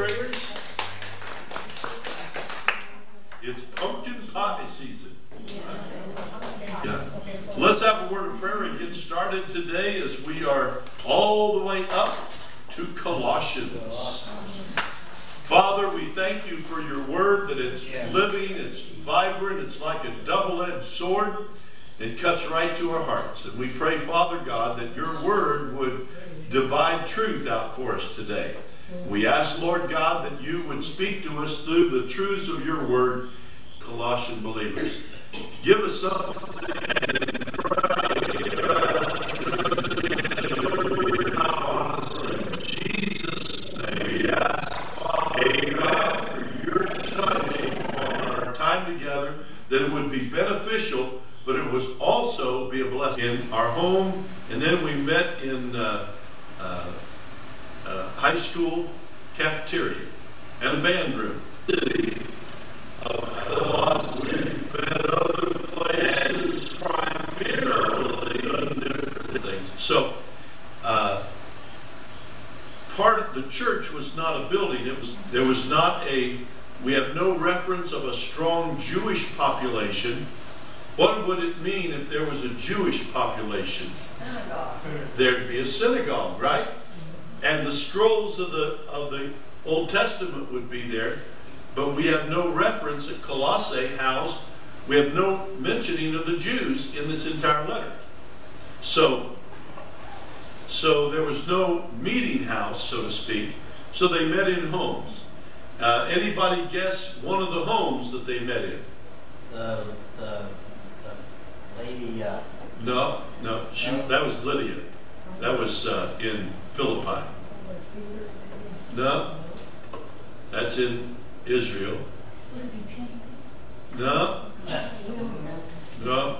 prayers? It's pumpkin pie season. Yeah. Let's have a word of prayer and get started today as we are all the way up to Colossians. Father, we thank you for your word that it's living, it's vibrant, it's like a double edged sword. It cuts right to our hearts. And we pray, Father God, that your word would divide truth out for us today. We ask, Lord God, that you would speak to us through the truths of your word, Colossian believers. Give us something Jesus' name. We ask, Amen, for your touch on our time together, that it would be beneficial, but it was also be a blessing in our home. And then we met in uh, uh, uh, high school cafeteria and a band room. We've been other places primarily done different things. So, uh, part of the church was not a building. It was there was not a. We have no reference of a strong Jewish population. What would it mean if there was a Jewish population? Synagogue. There'd be a synagogue, right? And the scrolls of the of the Old Testament would be there, but we have no reference at Colossae housed. We have no mentioning of the Jews in this entire letter. So, so there was no meeting house, so to speak. So they met in homes. Uh, anybody guess one of the homes that they met in? The, the, the lady, uh, No, no, she, that was Lydia. That was uh, in Philippi. No, that's in Israel. No, no.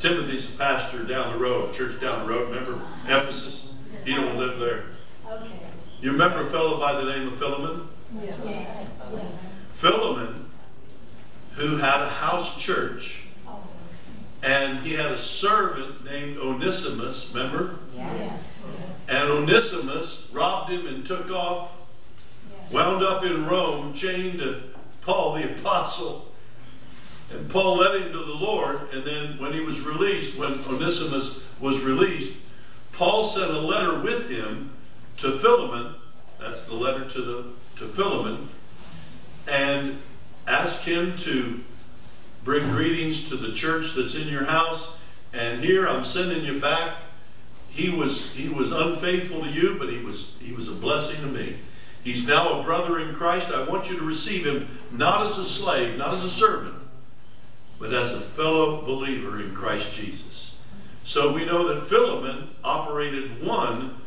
Timothy's the pastor down the road, church down the road. Remember Ephesus? He don't live there. You remember a fellow by the name of Philemon? Yes. Philemon, who had a house church, and he had a servant named Onesimus, remember? Yes. And Onesimus robbed him and took off, wound up in Rome, chained to Paul the Apostle. And Paul led him to the Lord, and then when he was released, when Onesimus was released, Paul sent a letter with him to Philemon. That's the letter to the to Philemon, and asked him to bring greetings to the church that's in your house. And here I'm sending you back. He was he was unfaithful to you, but he was he was a blessing to me. He's now a brother in Christ. I want you to receive him not as a slave, not as a servant, but as a fellow believer in Christ Jesus. So we know that Philemon operated one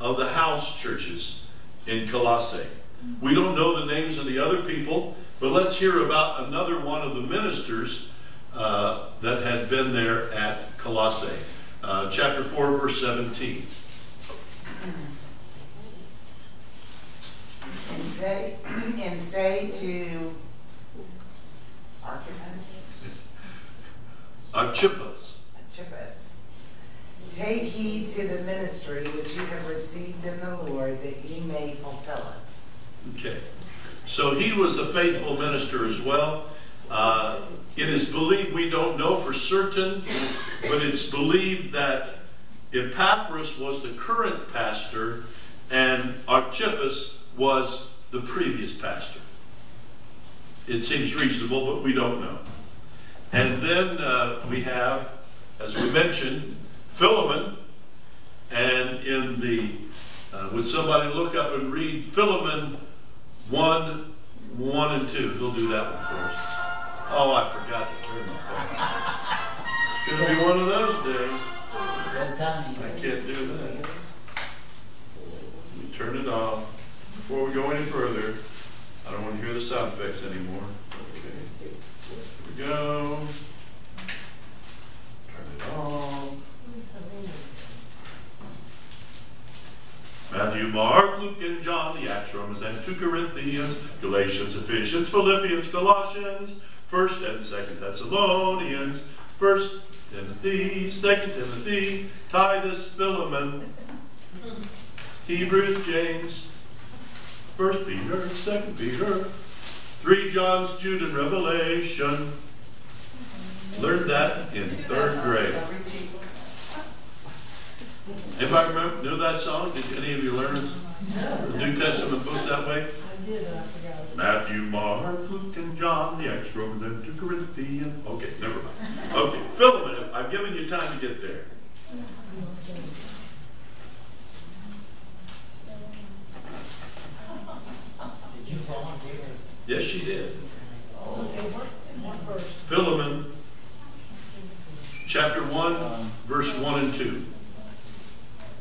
of the house churches in Colossae. We don't know the names of the other people, but let's hear about another one of the ministers uh, that had been there at Colossae. Uh, chapter 4, verse 17. And say, and say to Archippus, Archippus. Archippus, take heed to the ministry which you have received in the Lord, that ye may fulfill it. Okay. So he was a faithful minister as well. Uh, it is believed, we don't know for certain, but it's believed that Epaphras was the current pastor and Archippus was the previous pastor. It seems reasonable, but we don't know. And then uh, we have, as we mentioned, Philemon. And in the, uh, would somebody look up and read Philemon 1, 1 and 2? He'll do that one us. Oh, I forgot to turn my phone. It's going to be one of those days. I can't do that. We turn it off. Before we go any further, I don't want to hear the sound effects anymore. Okay. Here we go. Turn it off. Matthew, Mark, Luke, and John, the Acts, Romans, and 2 Corinthians, Galatians, Ephesians, Philippians, Colossians, 1st and 2nd Thessalonians, 1st Timothy, 2nd Timothy, Titus, Philemon, Hebrews, James, First Peter, Second Peter, three Johns, Jude, and Revelation. Learned that in third grade. Anybody remember, knew that song? Did any of you learn the New Testament books that way? I I. Matthew, Mark, Luke, and John, the Acts, Romans, and Corinthians. Okay, never mind. Okay, Philemon, I've given you time to get there. Did you volunteer? Yes, she did. Okay, what, what verse? Philemon, chapter 1, verse 1 and 2.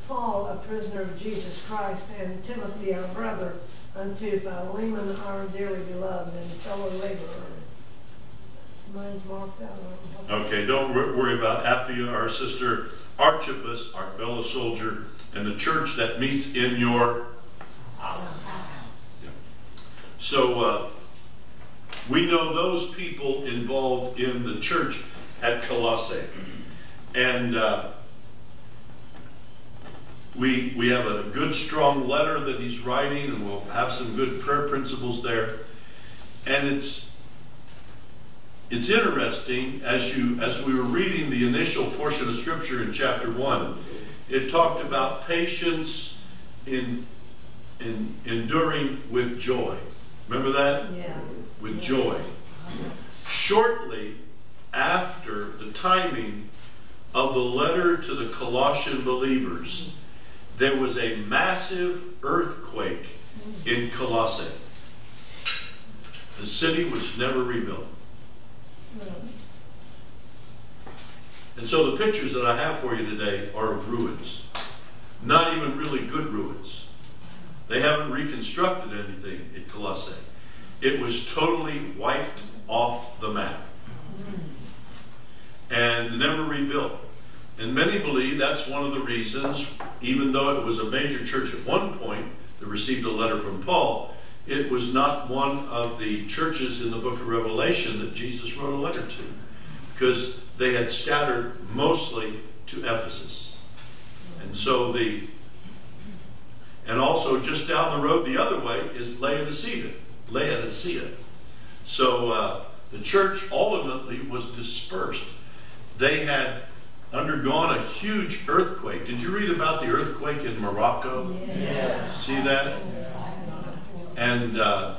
Paul, a prisoner of Jesus Christ, and Timothy, our brother, unto Philemon, our dearly beloved and fellow laborer. Mine's marked out. I don't know. Okay, don't worry about Apphia, our sister, Archippus, our fellow soldier, and the church that meets in your Yeah. So uh, we know those people involved in the church at Colossae, and uh, we we have a good strong letter that he's writing, and we'll have some good prayer principles there, and it's it's interesting as you as we were reading the initial portion of scripture in chapter one, it talked about patience in in enduring with joy. Remember that? Yeah. With joy. Shortly after the timing of the letter to the Colossian believers, there was a massive earthquake in Colossae. The city was never rebuilt. And so the pictures that I have for you today are of ruins. Not even really good ruins. They haven't reconstructed anything at Colossae. It was totally wiped off the map and never rebuilt. And many believe that's one of the reasons, even though it was a major church at one point that received a letter from Paul, it was not one of the churches in the book of Revelation that Jesus wrote a letter to, because they had scattered mostly to Ephesus. And so the, and also just down the road the other way is Laodicea. Laodicea. So uh, the church ultimately was dispersed. They had undergone a huge earthquake. Did you read about the earthquake in Morocco? Yes. See that? And uh,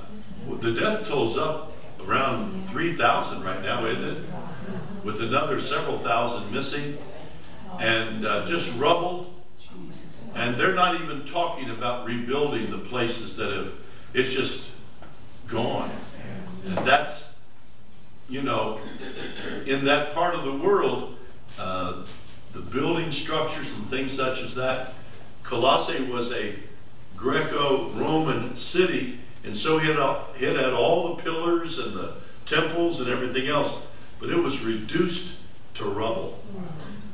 the death toll's up around 3,000 right now, isn't it? With another several thousand missing. And uh, just rubble. And they're not even talking about rebuilding the places that have, it's just gone. And that's, you know, in that part of the world, uh, the building structures and things such as that, Colossae was a Greco-Roman city, and so it had, it had all the pillars and the temples and everything else, but it was reduced to rubble.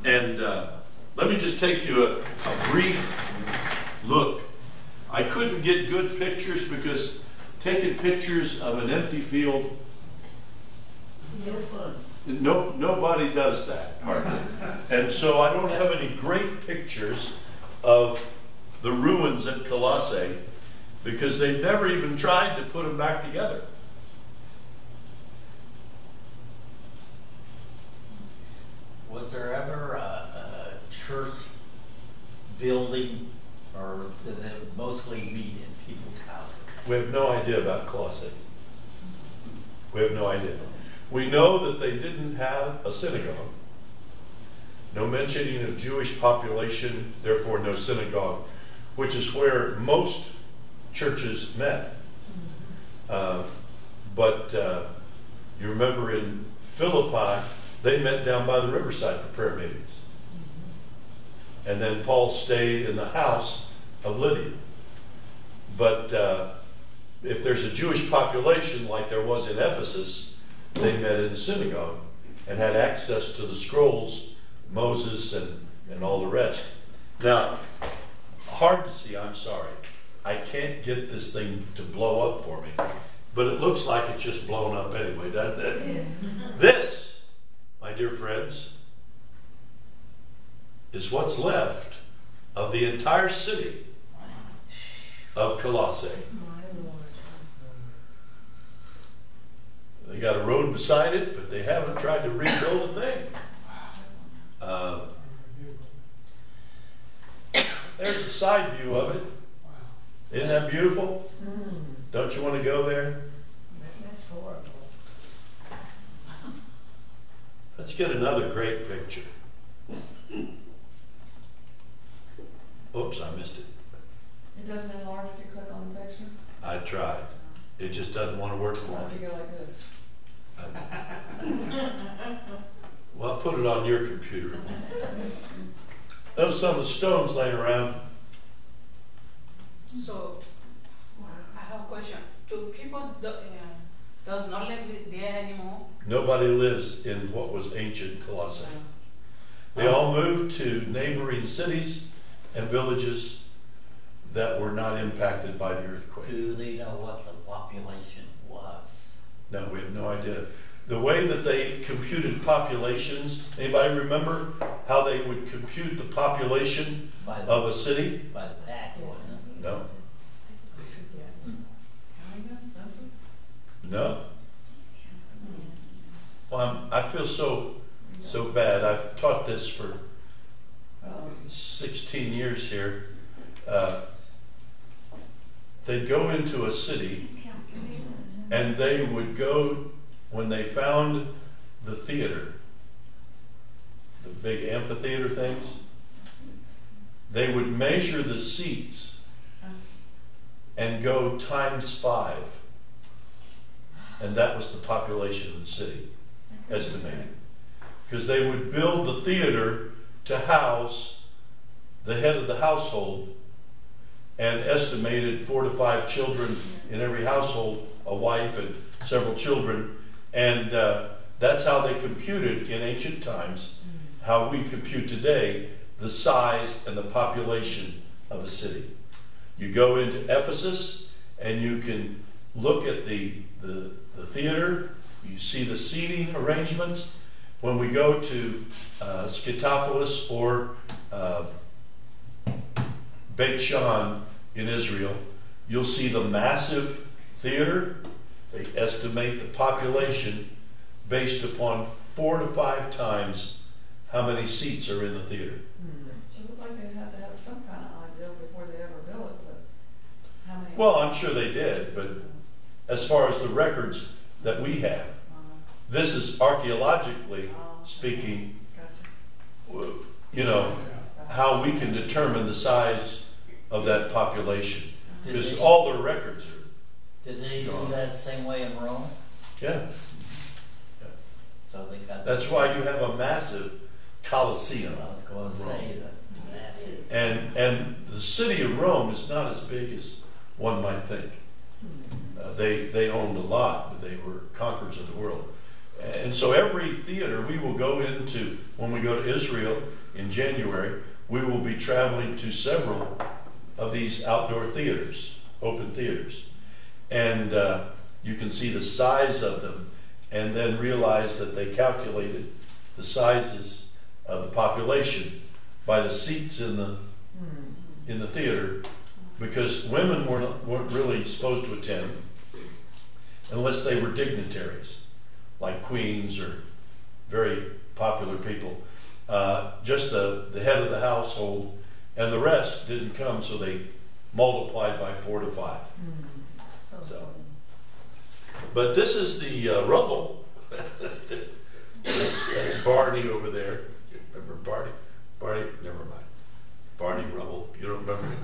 And uh, let me just take you a, a brief look. I couldn't get good pictures because taking pictures of an empty field, No fun. no, nobody does that hardly. And so I don't have any great pictures of the ruins at Colossae because they've never even tried to put them back together. Was there ever a, a church building, or did they mostly meet in people's houses? We have no idea about Colossae. We have no idea. We know that they didn't have a synagogue. No mentioning of Jewish population, therefore no synagogue, which is where most churches met. Uh, but uh, you remember in Philippi, they met down by the riverside for prayer meetings. And then Paul stayed in the house of Lydia. But uh, if there's a Jewish population like there was in Ephesus, they met in the synagogue and had access to the scrolls, Moses and, and all the rest. Now, hard to see, I'm sorry. I can't get this thing to blow up for me. But it looks like it's just blown up anyway, doesn't it? This, my dear friends, is what's left of the entire city of Colossae. My got a road beside it, but they haven't tried to rebuild a thing. Uh, there's a side view of it. Isn't that beautiful? Mm, Don't you want to go there? that's horrible. Let's get another great picture. Oops, I missed it. It doesn't enlarge if you click on the picture? I tried. It just doesn't want to work for me. you go like this? Well, I'll put it on your computer. Those some of the stones laying around. So, I have a question. Do people do, uh, does not live there anymore? Nobody lives in what was ancient Colossae. They all moved to neighboring cities and villages that were not impacted by the earthquake. Do they know what the population was? No, we have no idea. The way that they computed populations, anybody remember how they would compute the population By the, of a city? by the tax? No, County gun, census? no. Well, I'm, I feel so, so bad. I've taught this for Um, 16 years here. Uh, they'd go into a city and they would go, when they found the theater, the big amphitheater things, they would measure the seats and go times five. And that was the population of the city, estimated. Because they would build the theater to house the head of the household and estimated four to five children in every household, a wife and several children. And uh, that's how they computed in ancient times, how we compute today, the size and the population of a city. You go into Ephesus and you can look at the, the, the theater, you see the seating arrangements. When we go to uh, or uh, Beit Shan in Israel, you'll see the massive theater. They estimate the population based upon four to five times how many seats are in the theater. Hmm. It looked like they had to have some kind of idea before they ever built it, to how many. Well, I'm sure they did, but hmm. as far as the records that we have, Uh, this is archaeologically oh, speaking, Gotcha. you know, how we can determine the size of that population. Did Because they- all their records are, Did they do that same way in Rome? yeah. So they got. That's why you have a massive I Colosseum. was going to say that massive. And, and the city of Rome is not as big as one might think. Uh, they, they owned a lot, but they were conquerors of the world. And so every theater we will go into, when we go to Israel in January, we will be traveling to several of these outdoor theaters, open theaters. And uh, you can see the size of them and then realize that they calculated the sizes of the population by the seats in the, in the theater because women weren't, weren't really supposed to attend unless they were dignitaries, like queens or very popular people. Uh, just the, the head of the household, and the rest didn't come, so they multiplied by four to five. So. But this is the uh, rubble. that's, that's Barney over there. You Remember Barney? Barney? Never mind. Barney Rubble. You don't remember him?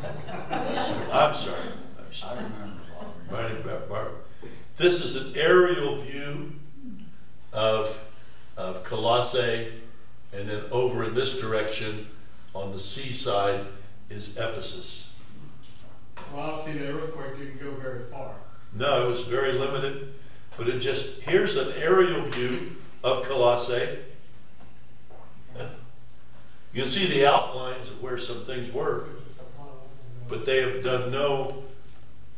I'm sorry. I'm I remember. Barney Bar- Bar- This is an aerial view of, of Colossae, and then over in this direction on the seaside is Ephesus. Well, obviously the earthquake didn't go very far. No, it was very limited, but it just, here's an aerial view of Colossae. You can see the outlines of where some things were, but they have done no,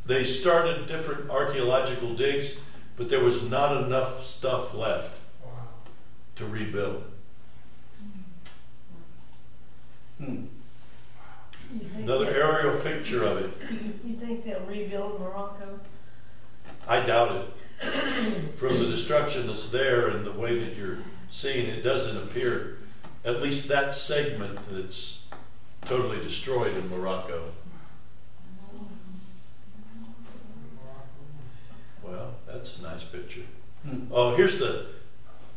they started different archaeological digs, but there was not enough stuff left to rebuild. Think Another aerial picture of it. You think they'll rebuild Morocco? I doubt it. from the destruction that's there and the way that you're seeing, it doesn't appear, at least that segment that's totally destroyed in Morocco. Well, that's a nice picture. Hmm. Oh, here's the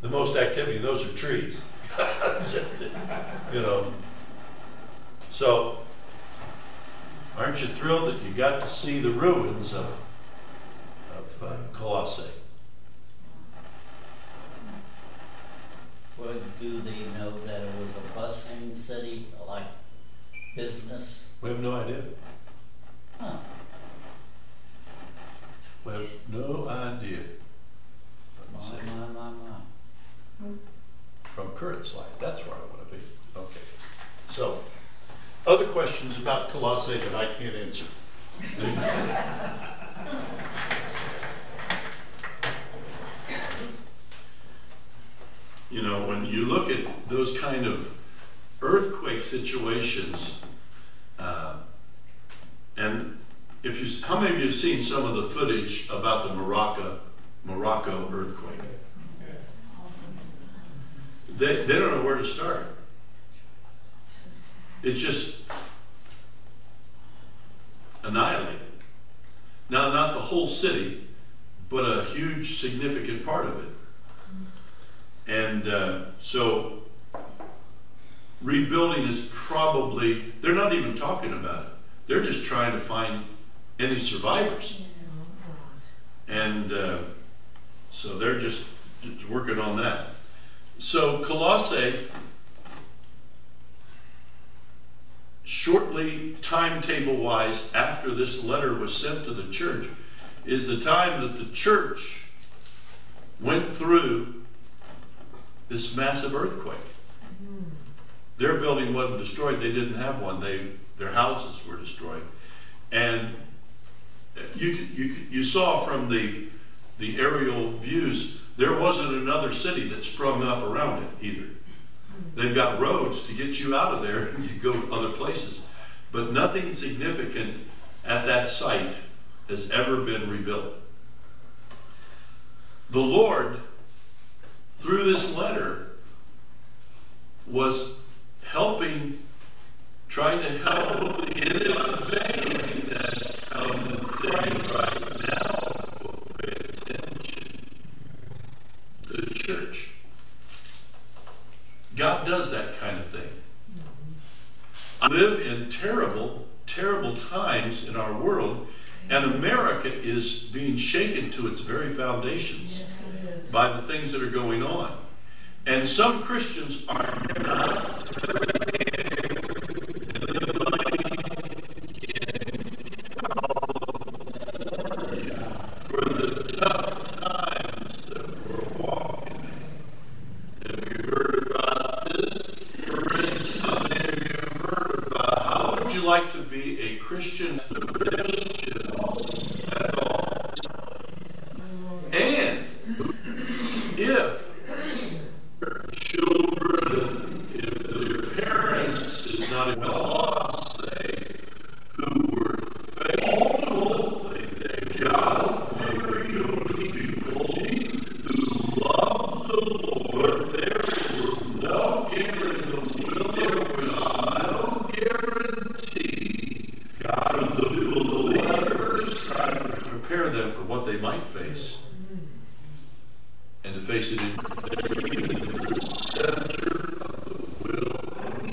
the most activity. Those are trees. you know. So, aren't you thrilled that you got to see the ruins of of uh, Colossae? Well, do they know that it was a bustling city, like business? We have no idea. Huh. We have no idea. My, my, my, my. From current slide. That's where I want to be. Okay. So, other questions about Colossae that I can't answer? you know, when you look at those kind of earthquake situations, uh, and if you, how many of you have seen some of the footage about the Morocco, Morocco earthquake? They, they don't know where to start. It's just annihilated. Now, not the whole city, but a huge, significant part of it. And uh, so, rebuilding is probably, they're not even talking about it. They're just trying to find any survivors. And uh, so they're just, just working on that. So, Colossae, shortly, timetable wise, after this letter was sent to the church, is the time that the church went through this massive earthquake. Mm-hmm. Their building wasn't destroyed, they didn't have one, they, their houses were destroyed. And you, you, you saw from the, the aerial views, there wasn't another city that sprung up around it either. Mm-hmm. They've got roads to get you out of there and you go to other places. But nothing significant at that site has ever been rebuilt. The Lord, through this letter, was helping, trying to help the innovating that um, thing right now. Pay attention. to The church. God does that kind of thing. I live in terrible, terrible times in our world, and America is being shaken to its very foundations Yes. By the things that are going on. And some Christians are not. For the tough times that we're walking in. Have you heard about this? For instance, how many of you have heard about how would you like to be a Christian Christian at all? And if children, if your parents did not well off, say, who were faithful, they, they God, they were young people who loved the Lord, there was no guarantee, there was no guarantee. God, the people, the letters, trying to prepare them for what they might face. And to face it in the center of the will of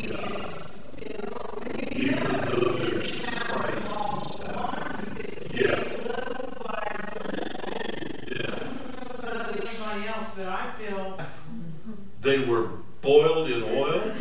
God. Even though there's strife. Yeah. Anybody else, but I feel They were boiled in oil.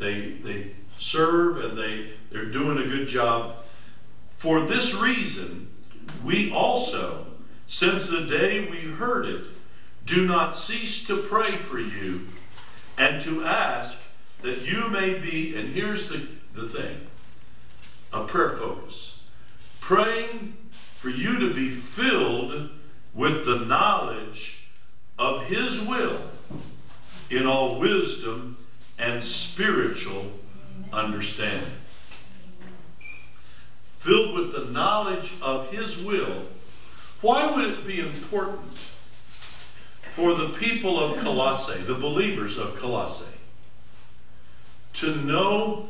They, they, serve and they, they're doing a good job. For this reason, we also, since the day we heard it, do not cease to pray for you and to ask that you may be, and here's the, the thing a prayer focus. Praying for you to be filled with the knowledge of His will in all wisdom and spiritual understanding. Filled with the knowledge of His will. Why would it be important for the people of Colossae, the believers of Colossae, to know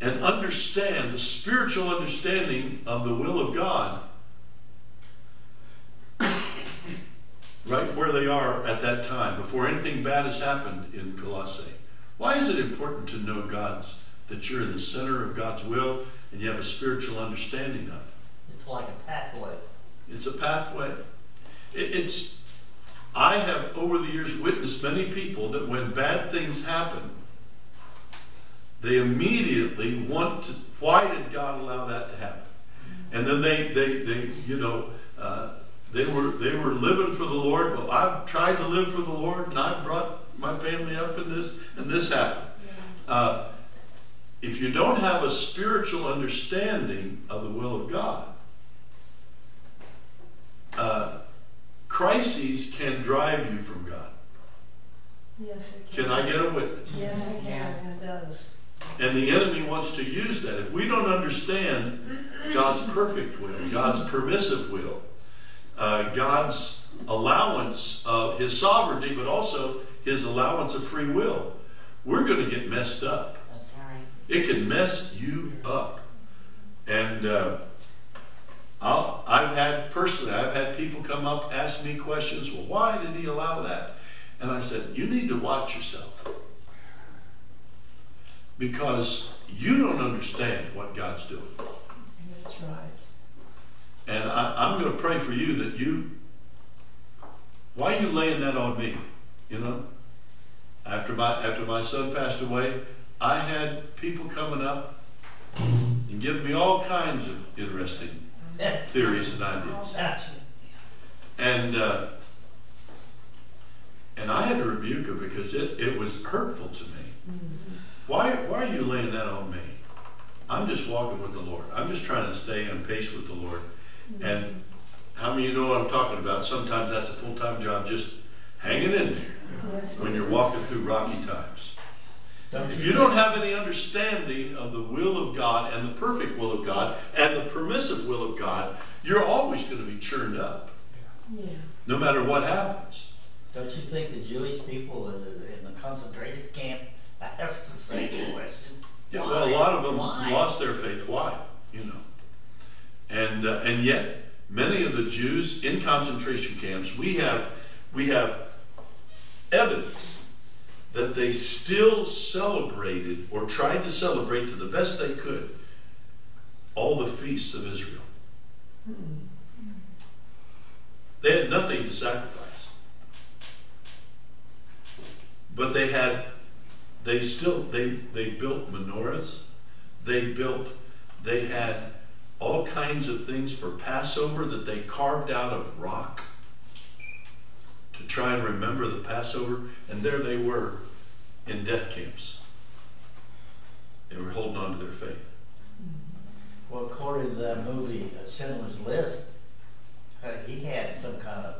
and understand the spiritual understanding of the will of God right where they are at that time, before anything bad has happened in Colossae. Why is it important to know God's, that you're in the center of God's will and you have a spiritual understanding of it? It's like a pathway. It's a pathway. It, it's, I have over the years witnessed many people that when bad things happen, they immediately want to, why did God allow that to happen? And then they, they, they you know, uh, they were they were living for the Lord. Well, I've tried to live for the Lord, and I've brought my family up in this, and this happened. Uh, if you don't have a spiritual understanding of the will of God, uh, crises can drive you from God. Yes, it can. Can I get a witness? Yes, it can, Yes. it does. And the enemy wants to use that. If we don't understand God's perfect will, God's permissive will, uh, God's allowance of His sovereignty, but also His allowance of free will, we're going to get messed up. That's right. It can mess you up. And uh, I'll, I've had personally, I've had people come up ask me questions. Well, why did he allow that? And I said, you need to watch yourself because you don't understand what God's doing. That's right. And I, I'm going to pray for you that you. Why are you laying that on me? You know, after my after my son passed away, I had people coming up and giving me all kinds of interesting theories and ideas. And uh, and I had to rebuke her because it, it was hurtful to me. Why why are you laying that on me? I'm just walking with the Lord. I'm just trying to stay on pace with the Lord. And how many of you know what I'm talking about? Sometimes that's a full time job, just hanging in there when you're walking through rocky times. If you don't have any understanding of the will of God and the perfect will of God and the permissive will of God, you're always going to be churned up, Yeah. no matter what happens. Don't you think the Jewish people in the- concentration camp asked the same question? Yeah, well, a lot of them Why? lost their faith. Why? You know, and uh, and yet many of the Jews in concentration camps, we have, we have evidence that they still celebrated or tried to celebrate to the best they could all the feasts of Israel. They had nothing to sacrifice. But they had, they still, they, they built menorahs. They built, they had all kinds of things for Passover that they carved out of rock try and remember the Passover. And there they were in death camps. They were holding on to their faith. Well, according to that movie, Schindler's List, uh, he had some kind of,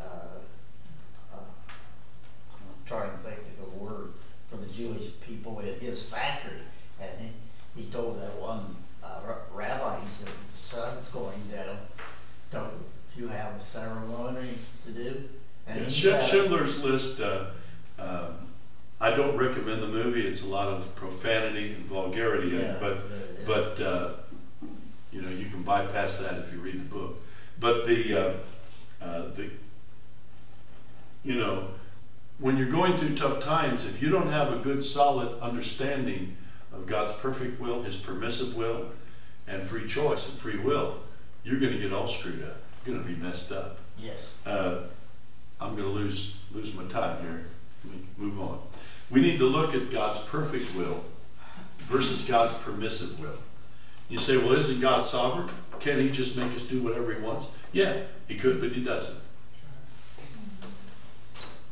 uh, uh, I'm trying to think of a word for the Jewish people in his factory. And he, he told that one uh, rabbi, he said, the sun's going down, don't you have a ceremony to do? And Yeah, he Sch- Schindler's List, uh, um, I don't recommend the movie. It's a lot of profanity and vulgarity in Yeah, it, but there it is. but uh, you know you can bypass that if you read the book. But the uh, uh, the you know when you're going through tough times, if you don't have a good solid understanding of God's perfect will, His permissive will, and free choice and free will, you're going to get all screwed up. Going to be messed up. Yes, Uh, I'm going to lose lose my time here. Let me move on. We need to look at God's perfect will versus God's permissive will. You say, well, isn't God sovereign? Can't He just make us do whatever He wants? Yeah, He could, but He doesn't.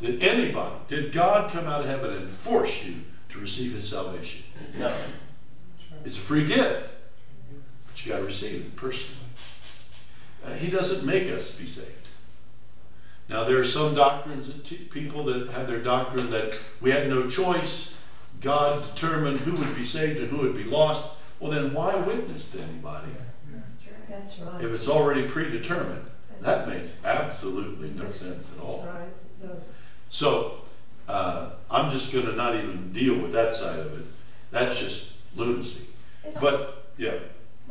Did anybody, did God come out of heaven and force you to receive His salvation? no, It's a free gift, but you got to receive it personally. Uh, he doesn't make us be saved. Now, there are some doctrines that t- people that have their doctrine that we had no choice. God determined who would be saved and who would be lost. Well, then why witness to anybody That's right. if it's already predetermined? That makes absolutely no That's- sense at all. That's right. So, uh, I'm just going to not even deal with that side of it. That's just lunacy. It also, But, yeah,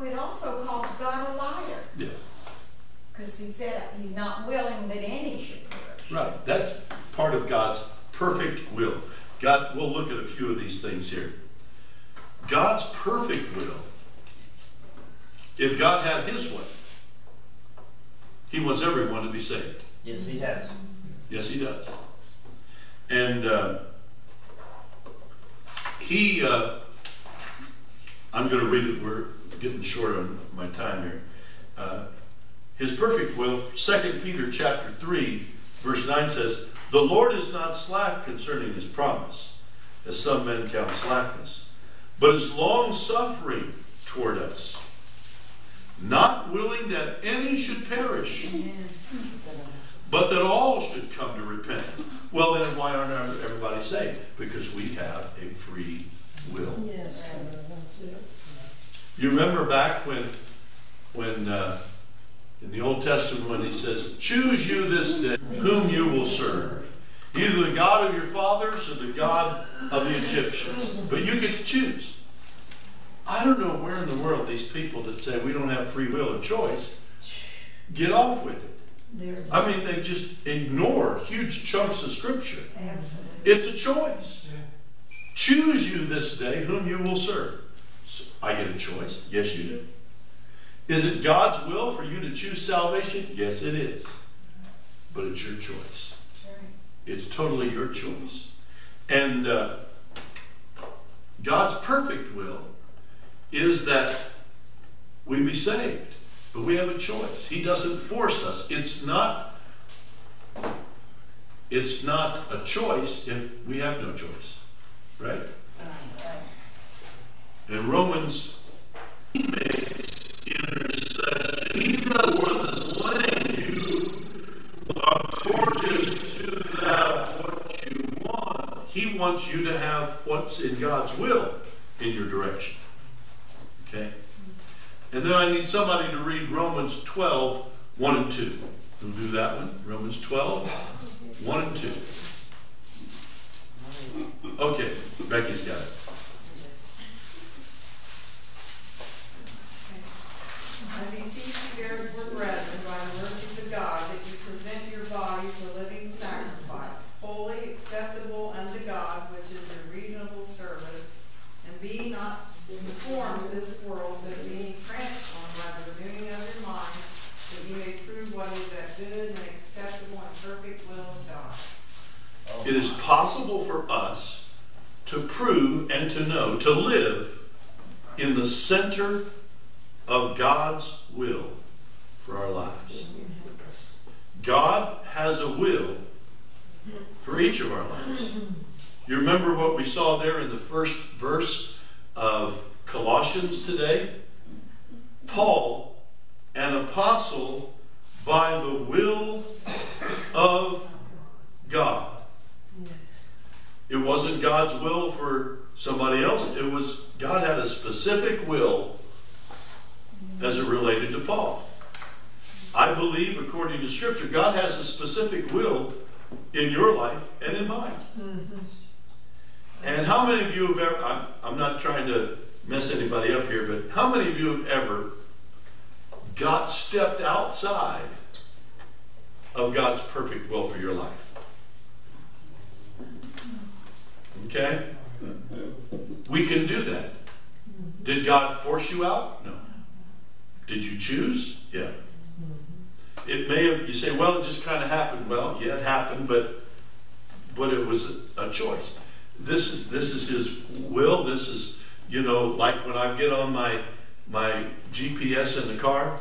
it also calls God a liar, yeah. Because he said he's not willing that any should perish. Right. That's part of God's perfect will. God, we'll look at a few of these things here. God's perfect will, if God had his way, he wants everyone to be saved. yes, he does. Yes, he does. And uh, he, uh, I'm going to read it. We're getting short on my time here. Uh, his perfect will, 2 Peter chapter 3, verse 9 says, The Lord is not slack concerning his promise, as some men count slackness, but is long suffering toward us, not willing that any should perish but that all should come to repent. Well, then why aren't everybody saved? Because we have a free will. Yes, that's it. You remember back when, when uh, in the Old Testament, when he says, "Choose you this day whom you will serve, either the God of your fathers or the God of the Egyptians." But you get to choose. I don't know where in the world these people that say we don't have free will or choice get off with it. I mean, they just ignore huge chunks of scripture. Absolutely. It's a choice. Choose you this day whom you will serve. So I get a choice. Yes, you do. Is it God's will for you to choose salvation? Yes, it is. But it's your choice. It's totally your choice. And uh, God's perfect will is that we be saved. But we have a choice. He doesn't force us. It's not it's not a choice if we have no choice. Right? In Romans, he makes intercession. He does more than letting you according to have what you want. He wants you to have what's in God's will in your direction. Okay? And then I need somebody to read Romans 12, 1 and 2. We'll do that one? Romans 12, 1 and 2. Okay, Becky's got it. Beseech you, therefore, brethren, by the mercies of God, that you present your bodies a living sacrifice, holy, acceptable unto God, which is your reasonable service. And be not conformed to this world, but being transformed by the renewing of your mind, that you may prove what is that good and acceptable and perfect will of God. It is possible for us to prove and to know, to live in the center of God's will for our lives. God has a will for each of our lives. You remember what we saw there in the first verse of Colossians today? Paul, an apostle by the will of God. It wasn't God's will for somebody else. It was God had a specific will as it related to Paul. I believe, according to Scripture, God has a specific will in your life and in mine. And how many of you have ever, I'm, I'm not trying to mess anybody up here, but how many of you have ever got stepped outside of God's perfect will for your life? Okay? We can do that. Did God force you out? No. Did you choose? Yeah. It may have, you say, well, it just kind of happened. Well, yeah, it happened, but but it was a, a choice. This is this is his will. This is, you know, like when I get on my my GPS in the car,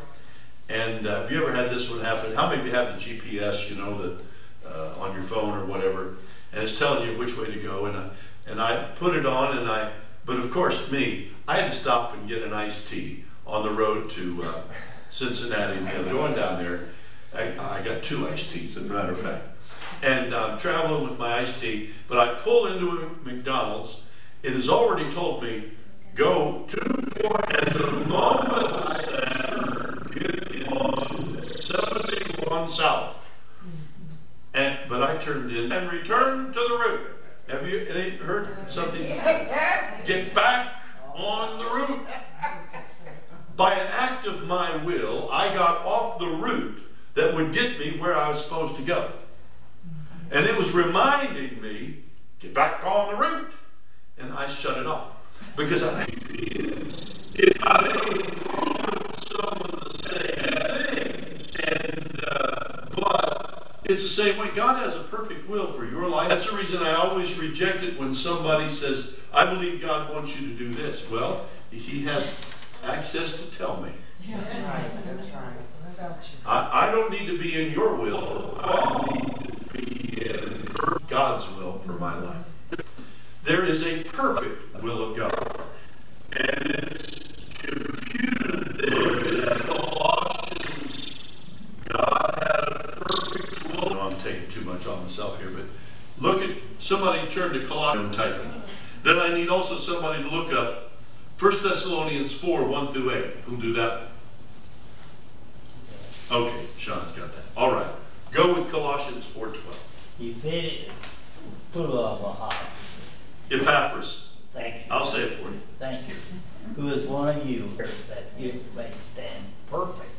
and uh, have you ever had this one happen? How many of you have the GPS, you know, the uh, on your phone or whatever, and it's telling you which way to go, and I, and I put it on, and I, but of course me, I had to stop and get an iced tea on the road to uh, Cincinnati, the other going down there. I, I got two iced teas, as a matter of fact, and I'm traveling with my iced tea, but I pull into a McDonald's. It has already told me go to and the moment I stand, get into 71 South. And, but I turned in and returned to the route. Have you heard something? Get back on the route. By an act of my will, I got off the route that would get me where I was supposed to go. And it was reminding me, get back on the route. And I shut it off. Because I, it, I some of the same. And, uh, but it's the same way. God has a perfect will for your life. That's the reason I always reject it when somebody says, I believe God wants you to do this. Well, He has access to tell me. That's right, that's right. I got you. I, I don't need to be in your will. I need to be in God's will for my life. There is a perfect will of God. And it's computed there in Colossians. God had a perfect will. No, I'm taking too much on myself here, but look at somebody turn to Colossians and type it. Then I need also somebody to look up 1 Thessalonians 4, 1 through 8. Who'll do that? Okay, Sean's got that. All right. Go with Colossians 4:12. He fitted, put a heart. Epaphras. Thank you. I'll say it for you. Thank you. Who is one of you that stand perfect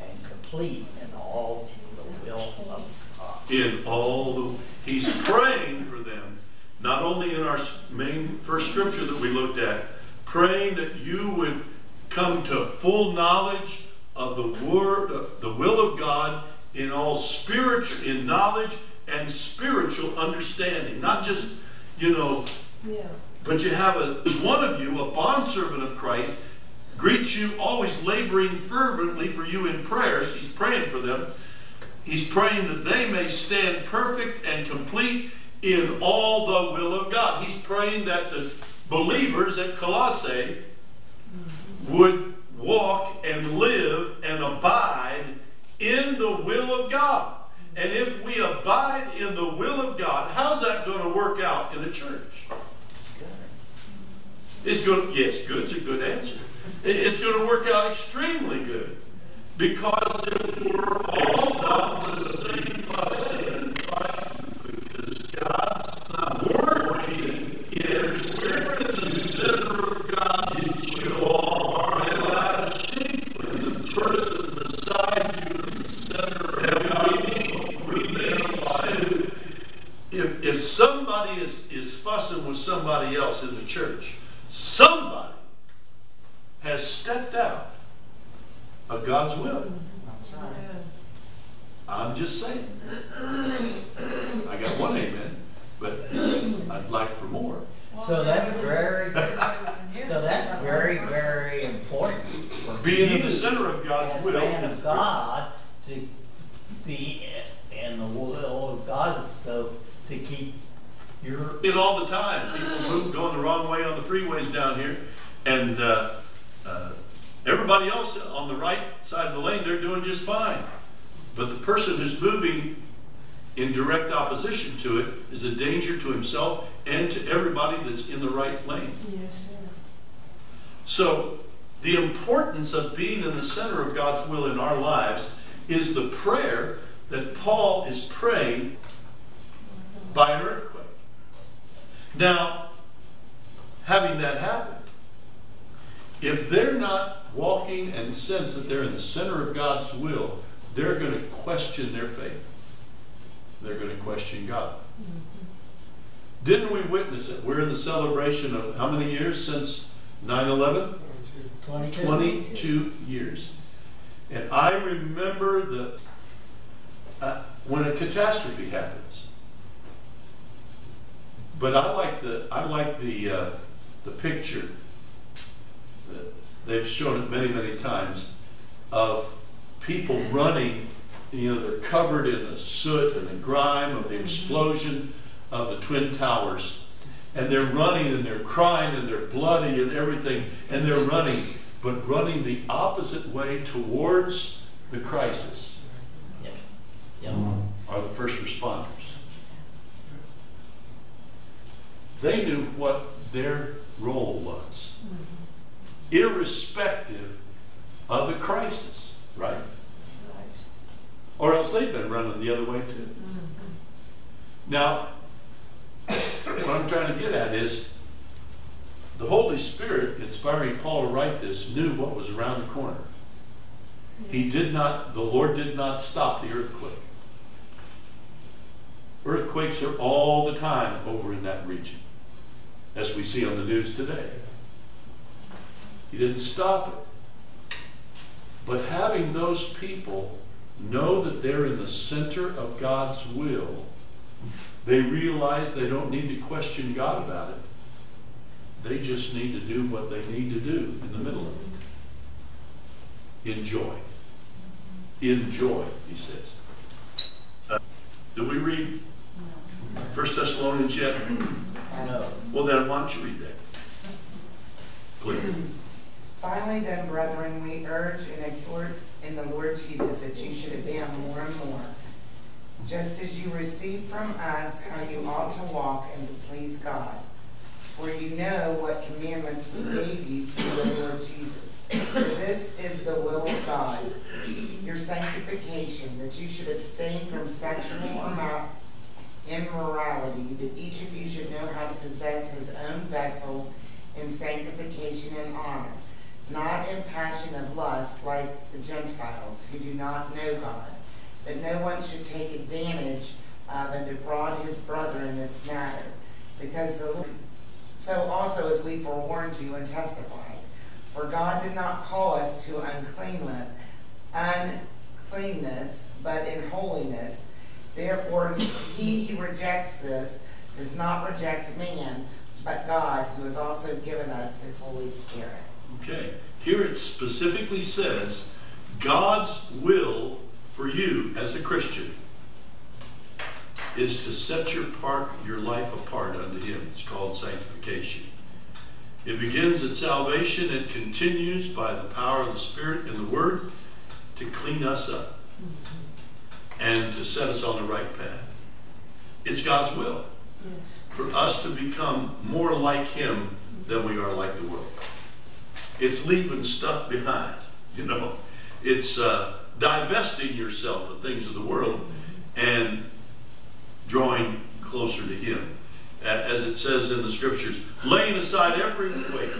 and complete in all the will of God. In all the he's praying for them, not only in our main first scripture that we looked at, praying that you would come to full knowledge of the word, the will of God in all spiritual, in knowledge and spiritual understanding. Not just, you know, Yeah. but you have a, there's one of you, a bondservant of Christ, greets you always laboring fervently for you in prayers. He's praying for them. He's praying that they may stand perfect and complete in all the will of God. He's praying that the believers at Colossae would walk and live and abide in the will of God. And if we abide in the will of God, how's that going to work out in a church? It's going to, yes, good's a good answer. It's going to work out extremely good. Because if we're all on the same If somebody is fussing with somebody else in the church. Somebody has stepped out of God's will. I'm just saying. I got one amen, but I'd like for more. So that's very, so that's very, very important for Being in you the center of God's as will. man is of God to be in the will of God, so to keep your it all the time. People move going the wrong way on the freeways down here, and uh, uh, everybody else on the right side of the lane they're doing just fine. But the person who's moving in direct opposition to it is a danger to himself and to everybody that's in the right lane. Yes, sir. So, the importance of being in the center of God's will in our lives is the prayer that Paul is praying by an earthquake. Now, having that happen, if they're not walking and sense that they're in the center of God's will, they're going to question their faith. They're going to question God. Didn't we witness it? We're in the celebration of how many years since 9 11? twenty-two. 22 years. And I remember that uh, when a catastrophe happens. But I like the, I like the, uh, the picture. that They've shown it many, many times of people running, you know, they're covered in the soot and the grime of the mm-hmm. explosion of the Twin Towers. And they're running and they're crying and they're bloody and everything. And they're running, but running the opposite way towards the crisis Yep. Yep. are the first responders. They knew what their role was, mm-hmm. irrespective of the crisis, right? Or else they've been running the other way too. Now, what I'm trying to get at is the Holy Spirit, inspiring Paul to write this, knew what was around the corner. He did not, the Lord did not stop the earthquake. Earthquakes are all the time over in that region, as we see on the news today. He didn't stop it. But having those people know that they're in the center of God's will, they realize they don't need to question God about it. They just need to do what they need to do in the middle of it. Enjoy. Enjoy, he says. Uh, do we read First Thessalonians yet? No. Well, then why don't you read that? Please. Finally, then, brethren, we urge and exhort in the Lord Jesus that you should abound more and more, just as you received from us how you ought to walk and to please God. For you know what commandments we gave you through the Lord Jesus. For this is the will of God, your sanctification, that you should abstain from sexual immorality, that each of you should know how to possess his own vessel in sanctification and honor, not in passion of lust like the Gentiles who do not know God, that no one should take advantage of and defraud his brother in this matter, because the Lord, so also as we forewarned you and testified, for God did not call us to uncleanness, uncleanness, but in holiness. Therefore, he who rejects this does not reject man, but God, who has also given us his Holy Spirit. Okay. Here it specifically says God's will for you as a Christian is to set your part, your life apart unto Him. It's called sanctification. It begins at salvation and continues by the power of the Spirit and the Word to clean us up and to set us on the right path. It's God's will Yes. for us to become more like Him than we are like the world. It's leaving stuff behind, you know. It's uh, divesting yourself of things of the world and drawing closer to Him. As it says in the scriptures, laying aside every weight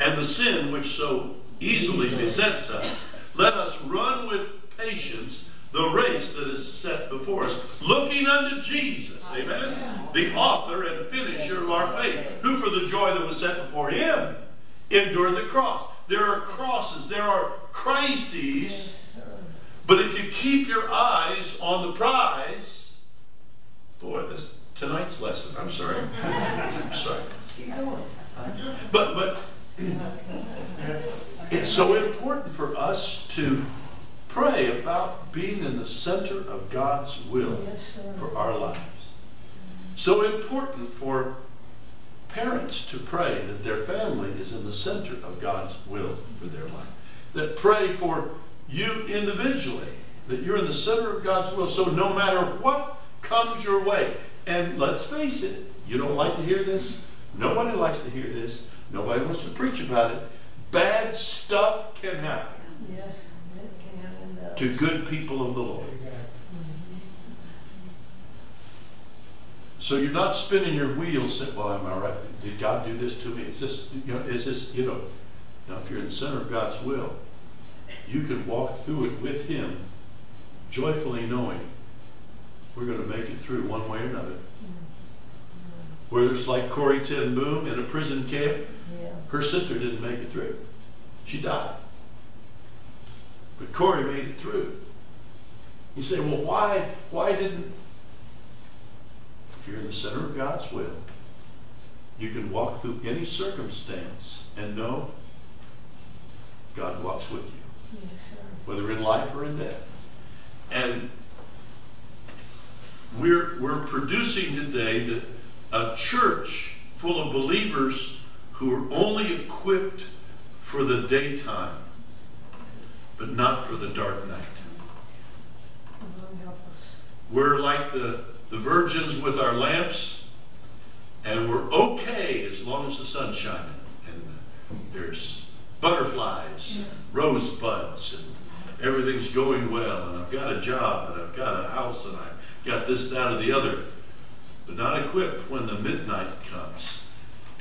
and the sin which so easily besets us, let us run with patience the the race that is set before us, looking unto Jesus, amen, the author and finisher of our faith, who for the joy that was set before him endured the cross. There are crosses, there are crises, but if you keep your eyes on the prize, boy, this tonight's lesson. I'm sorry. I'm sorry. But but it's so important for us to pray about being in the center of God's will Yes, for our lives. So important for parents to pray that their family is in the center of God's will for their life. That pray for you individually, that you're in the center of God's will. So no matter what comes your way, and let's face it, you don't like to hear this. Nobody likes to hear this. Nobody wants to preach about it. Bad stuff can happen Yes, it can to good people of the Lord. So you're not spinning your wheels saying, well, am I right? Did God do this to me? Is this, you know, is this, you know, now if you're in the center of God's will, you can walk through it with Him, joyfully knowing we're going to make it through one way or another. Whether it's like Corrie Ten Boom in a prison camp, Yeah, her sister didn't make it through. She died. But Corey made it through. You say, well, why, why didn't? You're in the center of God's will, you can walk through any circumstance and know God walks with you, yes, sir. whether in life or in death. And we're, we're producing today the, a church full of believers who are only equipped for the daytime, but not for the dark night. Lord help us. We're like the, the virgins with our lamps, and we're okay as long as the sun's shining. And there's butterflies, and rosebuds, and everything's going well, and I've got a job, and I've got a house, and I've got this, that, or the other. But not equipped when the midnight comes.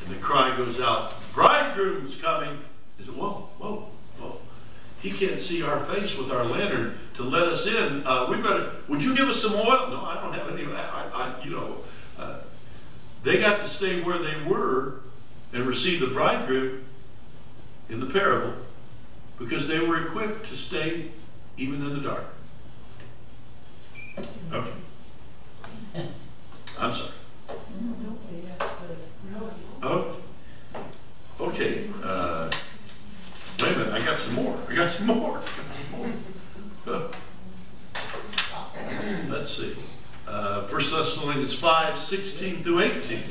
And the cry goes out, bridegroom's coming. Is it, whoa, whoa. He can't see our face with our lantern to let us in. Uh, we better, would you give us some oil? No, I don't have any. I, I, you know, uh, they got to stay where they were and receive the bridegroom in the parable because they were equipped to stay even in the dark. Okay. I'm sorry. Don't be, that's good. Oh, okay. Uh, wait a minute, I got some more. I got some more. Got some more. Let's see. Uh, 1 Thessalonians 5 16 through 18.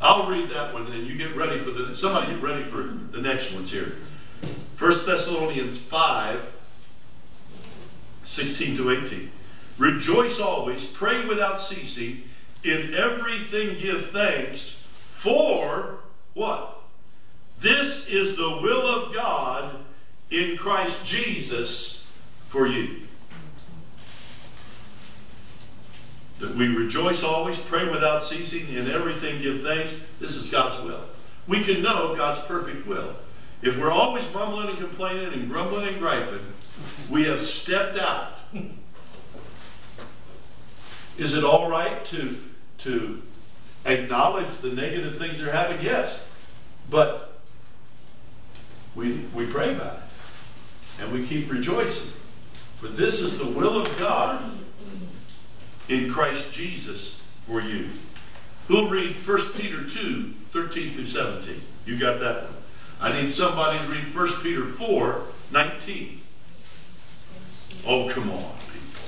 I'll read that one and you get ready for the. Somebody get ready for the next ones here. 1 Thessalonians 5 16 to 18. Rejoice always, pray without ceasing, in everything give thanks, for what? This is the will of God in Christ Jesus for you. That we rejoice always, pray without ceasing, in everything give thanks. This is God's will. We can know God's perfect will. If we're always mumbling and complaining and grumbling and griping, we have stepped out. Is it all right to, to acknowledge the negative things that are happening? Yes. But we, we pray about it. And we keep rejoicing. For this is the will of God in Christ Jesus for you. Who'll read 1 Peter 2, 13 through 17? You got that one. I need somebody to read 1 Peter 4, 19. Oh, come on, people.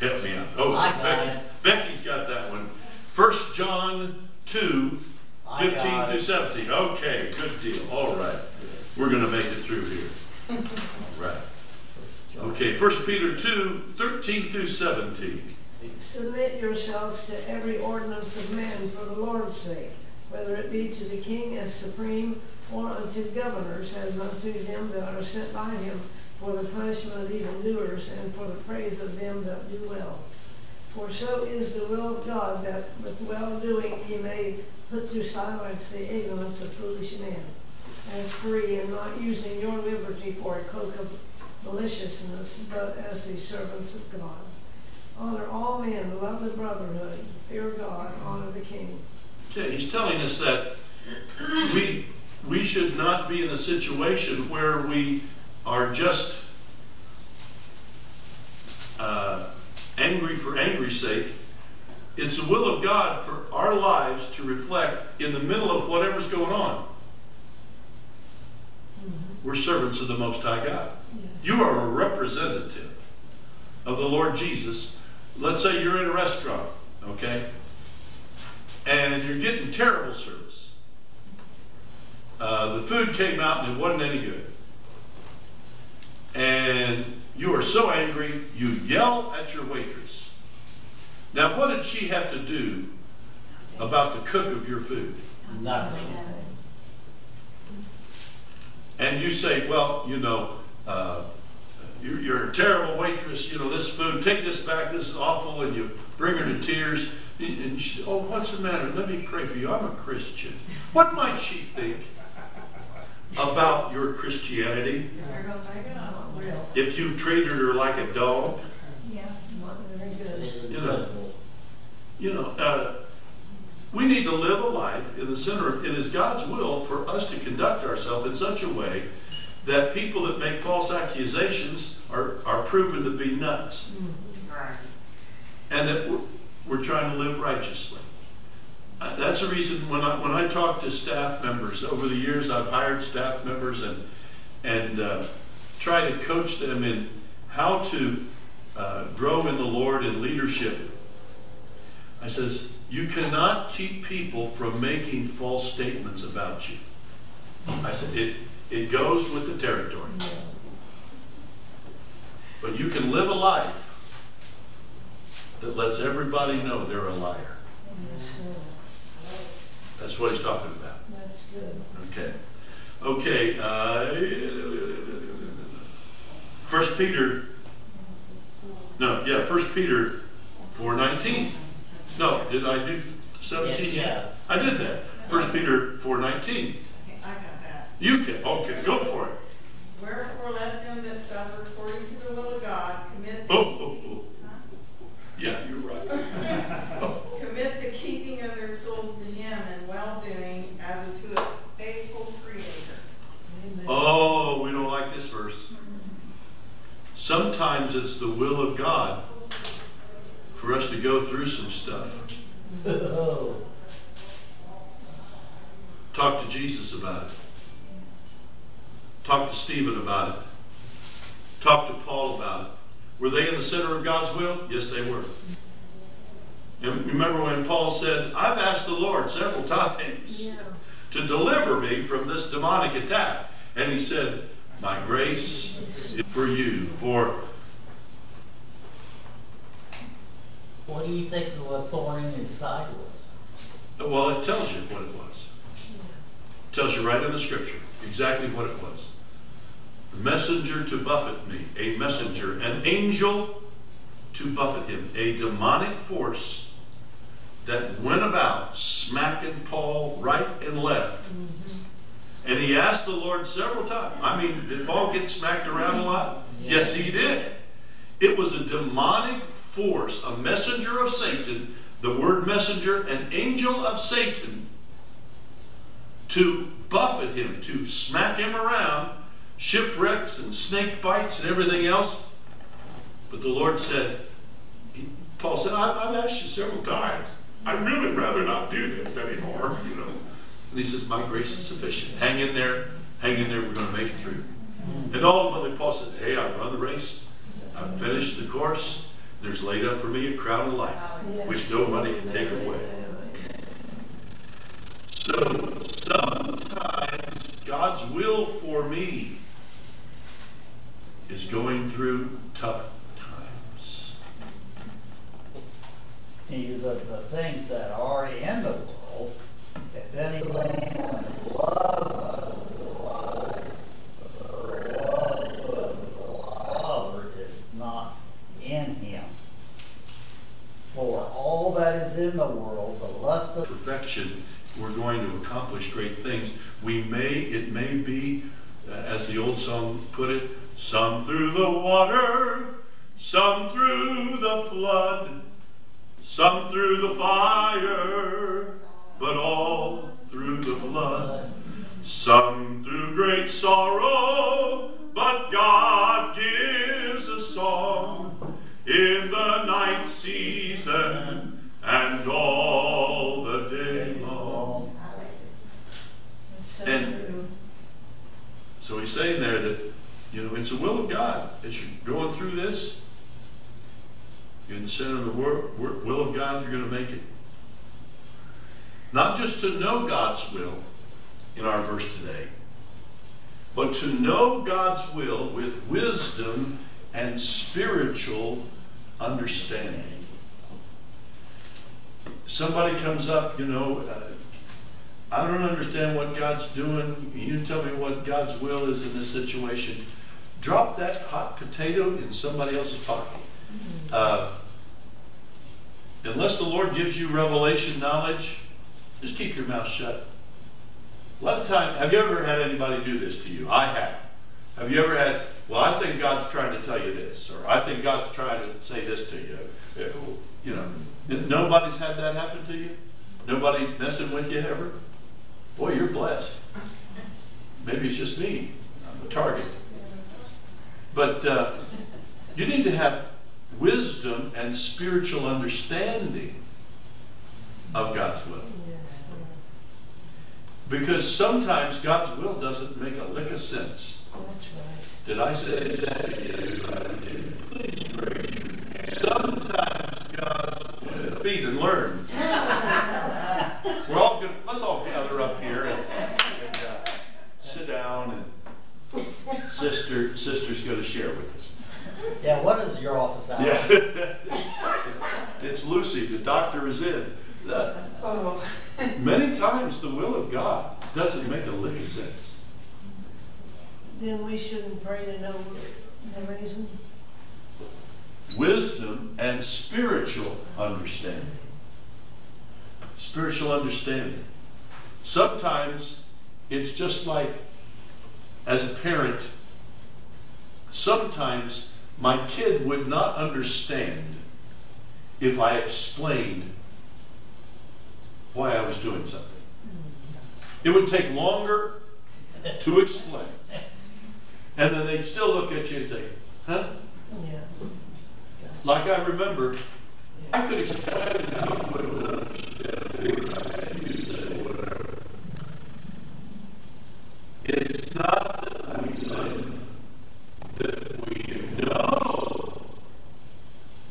Help me out. Oh, Becky. Becky's got that one. 1 John 2, I 15 through 17. Okay, good deal. All right. We're going to make it through here. All right. Okay, 1 Peter 2, 13 through 17. Submit yourselves to every ordinance of men for the Lord's sake, whether it be to the king as supreme, or unto governors as unto them that are sent by him, for the punishment of evildoers, and for the praise of them that do well. For so is the will of God, that with well-doing he may put to silence the ignorance of foolish men, as free, and not using your liberty for a cloak of maliciousness, but as the servants of God. Honor all men, love the brotherhood, fear God, honor the king. Okay, he's telling us that we, we should not be in a situation where we are just uh, angry for angry's sake. It's the will of God for our lives to reflect in the middle of whatever's going on. We're servants of the Most High God. Yes. You are a representative of the Lord Jesus. Let's say you're in a restaurant, okay? And you're getting terrible service. Uh, the food came out and it wasn't any good. And you are so angry, you yell at your waitress. Now, what did she have to do about the cook of your food? Nothing. And you say, well, you know, uh, you're, you're a terrible waitress, you know, this food, take this back, this is awful, and you bring her to tears. And she, oh, what's the matter? Let me pray for you. I'm a Christian. What might she think about your Christianity They're gonna take it on. Well, if you treated her like a dog? Yes. not very good. You know. You know, uh, we need to live a life in the center of, it is God's will for us to conduct ourselves in such a way that people that make false accusations are, are proven to be nuts. And that we're, we're trying to live righteously. Uh, that's the reason when I, when I talk to staff members, over the years I've hired staff members and, and uh, try to coach them in how to uh, grow in the Lord in leadership. I says, you cannot keep people from making false statements about you. I said, it, it goes with the territory. But you can live a life that lets everybody know they're a liar. Yes. That's what he's talking about. That's good. Okay. Okay. Uh, First Peter. No, yeah, First Peter four nineteen. No, did I do seventeen? Yeah. I did that. First Peter four nineteen. Okay, I got that. You can. Okay, go for it. Wherefore let them that suffer according to the will of God commit. Oh, oh, oh. Yeah, you're right. Commit the keeping of their souls to Him in well doing as unto a faithful Creator. Oh, we don't like this verse. Mm-hmm. Sometimes it's the will of God for us to go through some stuff. Talk to Jesus about it. Talk to Stephen about it. Talk to Paul about it. Were they in the center of God's will? Yes, they were. And remember when Paul said, I've asked the Lord several times Yeah. to deliver me from this demonic attack. And he said, My grace is for you. For what do you think of what thorn in his side was? well, it tells you what it was. It tells you right in the scripture exactly what it was. A messenger to buffet me, a messenger, an angel to buffet him, a demonic force that went about smacking Paul right and left. Mm-hmm. And he asked the Lord several times. I mean, did Paul get smacked around a lot? Yes, he did. It was a demonic force, a messenger of Satan, the word messenger, an angel of Satan, to buffet him, to smack him around, shipwrecks and snake bites and everything else. But the Lord said, Paul said, I've asked you several times. I'd really rather not do this anymore, you know. And he says, My grace is sufficient. Hang in there, hang in there, we're going to make it through. And ultimately, Paul said, Hey, I've run the race, I've finished the course, there's laid up for me a crown of life, oh, which no nobody can take away. So sometimes God's will for me is going through tough times. He, the, the things that are in the world, if anything love us, the love of the Father is not in him. For all that is in the world, the lust of Perfection, we're going to accomplish great things. We may, it may be, uh, as the old song song put it? Some through the water, some through the flood, some through the fire, but all through the blood. Some through great sorrow, but God gives a song in the night season and all the day long. So And- true. So he's saying there that, you know, it's the will of God as you're going through this. You're in the center of the will of God, you're going to make it. Not just to know God's will in our verse today, but to know God's will with wisdom and spiritual understanding. Somebody comes up, you know, uh, I don't understand what God's doing. You tell me what God's will is in this situation. Drop that hot potato in somebody else's pocket. Uh, unless the Lord gives you revelation knowledge, just keep your mouth shut. A lot of times, have you ever had anybody do this to you? I have. Have you ever had, well, I think God's trying to tell you this, or I think God's trying to say this to you. You know, nobody's had that happen to you? Nobody messing with you ever? Boy, you're blessed. Maybe it's just me. I'm a target. But uh, you need to have wisdom and spiritual understanding of God's will. Because sometimes God's will doesn't make a lick of sense. That's right. Did I say that? Please praise you. Sometimes God's will. Feed and learn. We're all gonna, let's all gather up here and, and uh, sit down and sister, sister's gonna share with us. Yeah, what is your office hours? Yeah. It's Lucy, the doctor is in. Oh. Many times the will of God doesn't make a lick of sense. Then we shouldn't pray to know the reason. Wisdom and spiritual understanding. Spiritual understanding. Sometimes it's just like, as a parent, sometimes my kid would not understand if I explained why I was doing something. It would take longer to explain. And then they'd still look at you and say, huh? Yeah. Like I remember, I could explain it how you would understand. You said whatever. It's not that we say that we know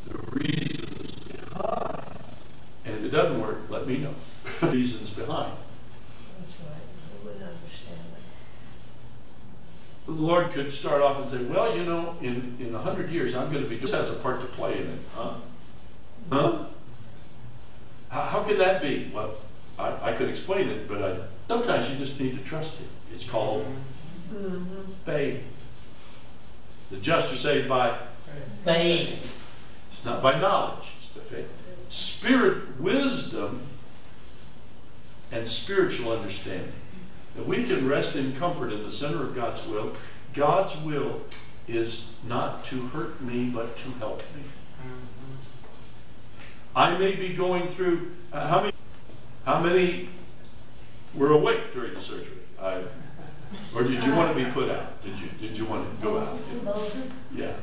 the reasons behind. And if it doesn't work, let me know. reasons behind. That's right. We would understand The Lord could start off and say, well, you know, in, in a hundred years, I'm going to be, this has a part to play in it, huh? Huh? How, how could that be? Well, I, I could explain it, but I, sometimes you just need to trust it. It's called. Mm-hmm. faith. The just are saved by, Faith. it's not by knowledge, it's by faith. Spirit, wisdom, and spiritual understanding. That we can rest in comfort in the center of God's will. God's will is not to hurt me, but to help me. I may be going through, uh, how many, how many were awake during the surgery? I, or did you want to be put out? Did you, did you want to go out? Yeah.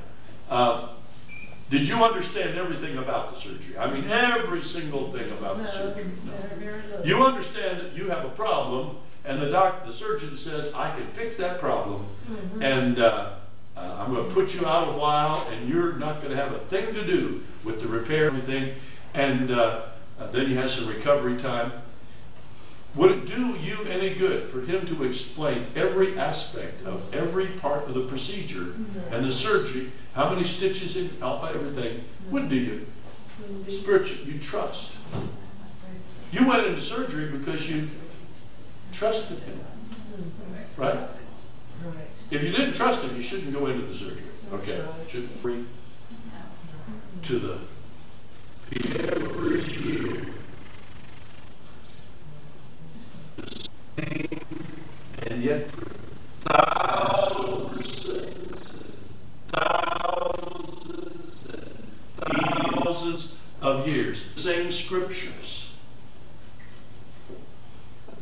Uh, did you understand everything about the surgery? I mean, every single thing about the surgery? No. very, very little. You understand that you have a problem, and the doc, the surgeon says, I can fix that problem, and uh, uh, I'm going to put you out a while, and you're not going to have a thing to do with the repair and everything, and uh, uh, then you have some recovery time. Would it do you any good for him to explain every aspect of every part of the procedure and the surgery, how many stitches in, all- everything? Wouldn't do you? Wouldn't be- Spiritual, you trust. You went into surgery because you trusted him. Mm-hmm. Right? Right. If you didn't trust him, you shouldn't go into the surgery. Okay. Shouldn't free mm-hmm. to the people. Mm-hmm. And yet, thousands, thousands, thousands of years, same scriptures.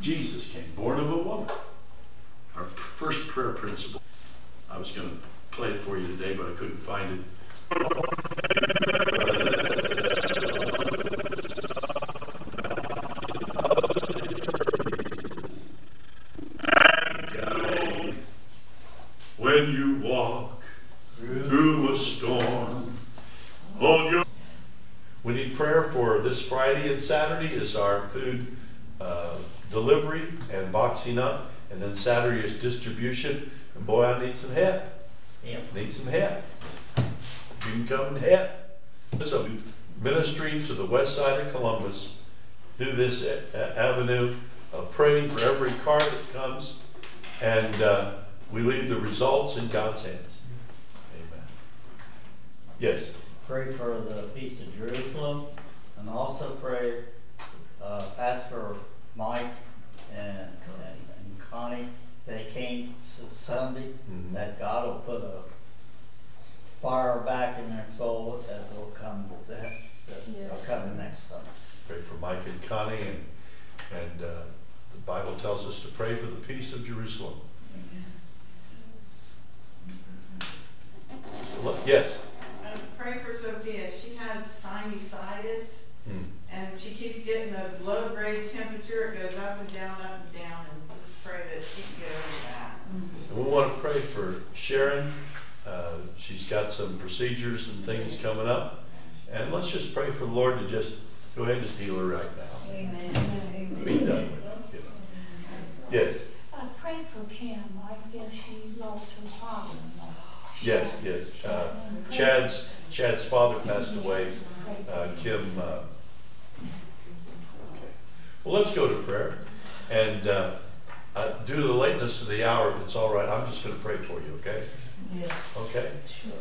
Jesus came, born of a woman. Our first prayer principle. I was going to play it for you today, but I couldn't find it. When you walk through a storm, hold your. We need prayer for this Friday and Saturday is our food uh, delivery and boxing up, and then Distribution. And boy, I need some help. Yeah. Need some help. You can come and help. So ministering to the west side of Columbus through this a- avenue of praying for every car that comes, and uh, we leave the results in God's hands. Amen. Yes. Pray for the peace of Jerusalem, and also pray, uh, Pastor Mike and, and and Connie, they came s- Sunday, Mhm. that God will put a fire back in their soul, that they'll come, that, that they'll Yes. come next Sunday. Pray for Mike and Connie, and, and uh, the Bible tells us to pray for the peace of Jerusalem. Look, Yes. And pray for Sophia. She has sinusitis Hmm. and she keeps getting a low grade temperature. It goes up and down, up and down, and just pray that she can get over that. And we want to pray for Sharon. Uh, she's got some procedures and things coming up. And let's just pray for the Lord to just go ahead and just heal her right now. Amen. Be done with it. you know. Yes, I prayed for Kim. I guess she lost her father-in-law. yes, yes. Uh, Chad's, Chad's father passed away. Uh, Kim, uh, okay. Well, let's go to prayer. And uh, uh, due to the lateness of the hour, if it's all right, I'm just going to pray for you, okay? Yes, Okay? sure.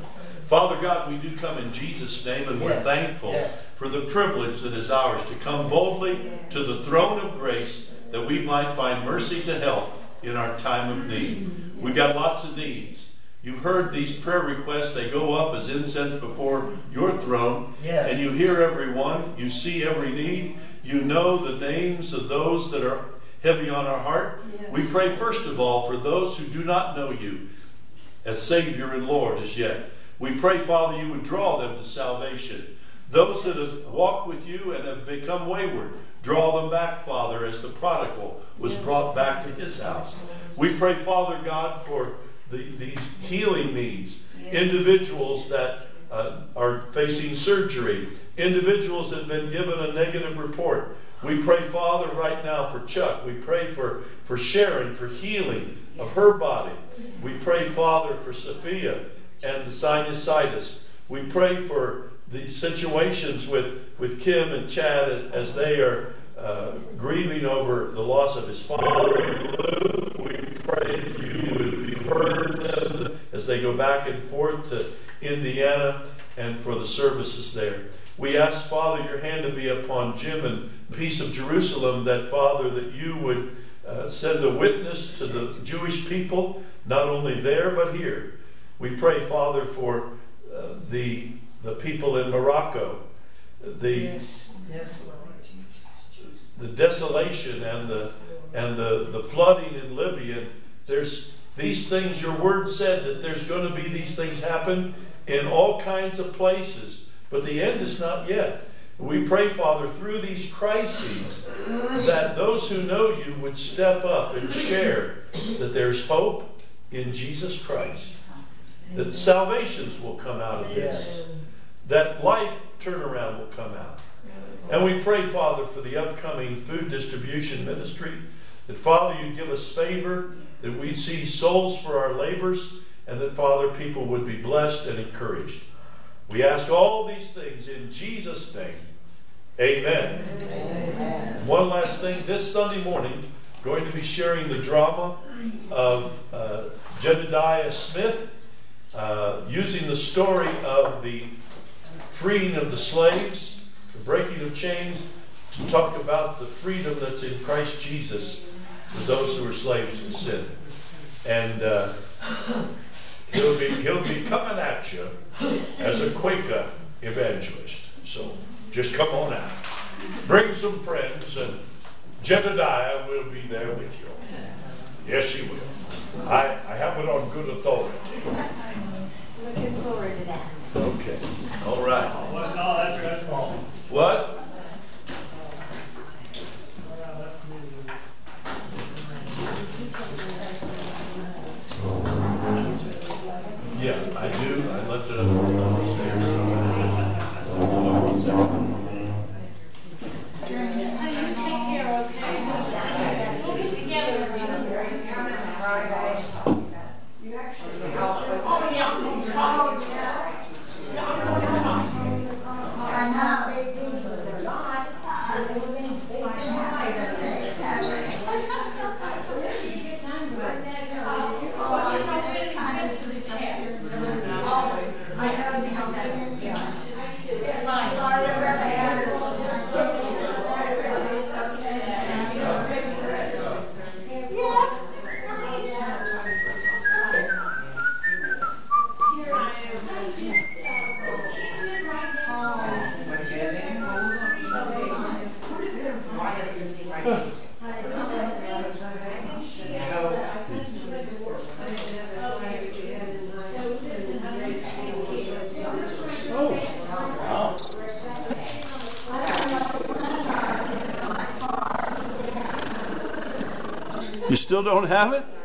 Father God, we do come in Jesus' name and we're thankful yes. for the privilege that is ours to come boldly to the throne of grace that we might find mercy to help in our time of need. We've got lots of needs. You've heard these prayer requests, they go up as incense before your throne. Yes. And you hear every one, you see every need, you know the names of those that are heavy on our heart. Yes. We pray first of all for those who do not know you as Savior and Lord as yet. We pray, Father, you would draw them to salvation. Those that have walked with you and have become wayward, draw them back, Father, as the prodigal was brought back to his house. We pray, Father God, for the, these healing needs, individuals that uh, are facing surgery, individuals that have been given a negative report. We pray, Father, right now for Chuck. We pray for, for Sharon for healing of her body. We pray, Father, for Sophia and the sinusitis. We pray for the situations with, with Kim and Chad as they are uh, grieving over the loss of his father. We pray you would be heard them as they go back and forth to Indiana and for the services there. We ask, Father, your hand to be upon Jim and peace of Jerusalem, that, Father, that you would uh, send a witness to the Jewish people, not only there, but here. We pray, Father, for uh, the, the people in Morocco, the, Yes, yes, Lord. the desolation and the and the, the flooding in Libya. There's these things, your word said that there's going to be these things happen in all kinds of places, but the end is not yet. We pray, Father, through these crises, that those who know you would step up and share that there's hope in Jesus Christ, that salvations will come out of this, that life turnaround will come out. And we pray, Father, for the upcoming food distribution ministry, that, Father, you give us favor, that we'd see souls for our labors, and that, Father, people would be blessed and encouraged. We ask all these things in Jesus' name. Amen. Amen. One last thing. This Sunday morning, going to be sharing the drama of uh, Jedediah Smith, uh, using the story of the freeing of the slaves, the breaking of chains, to talk about the freedom that's in Christ Jesus for those who are slaves to sin. And uh, he'll be he'll be coming at you as a Quaker evangelist. So just come on out. Bring some friends, and Jedediah will be there with you. Yes, he will. I, I have it on good authority. Looking forward to that. Okay. All right. Well, no, that's, that's wrong. What? Well, that's me. Yeah, I do. I left it upstairs. Hold on one second. Honey, you take care, okay? We'll get together. Oh, yeah. I know, they do, but they're not. I know, you don't get into it. Why doesn't this seem like You still don't have it?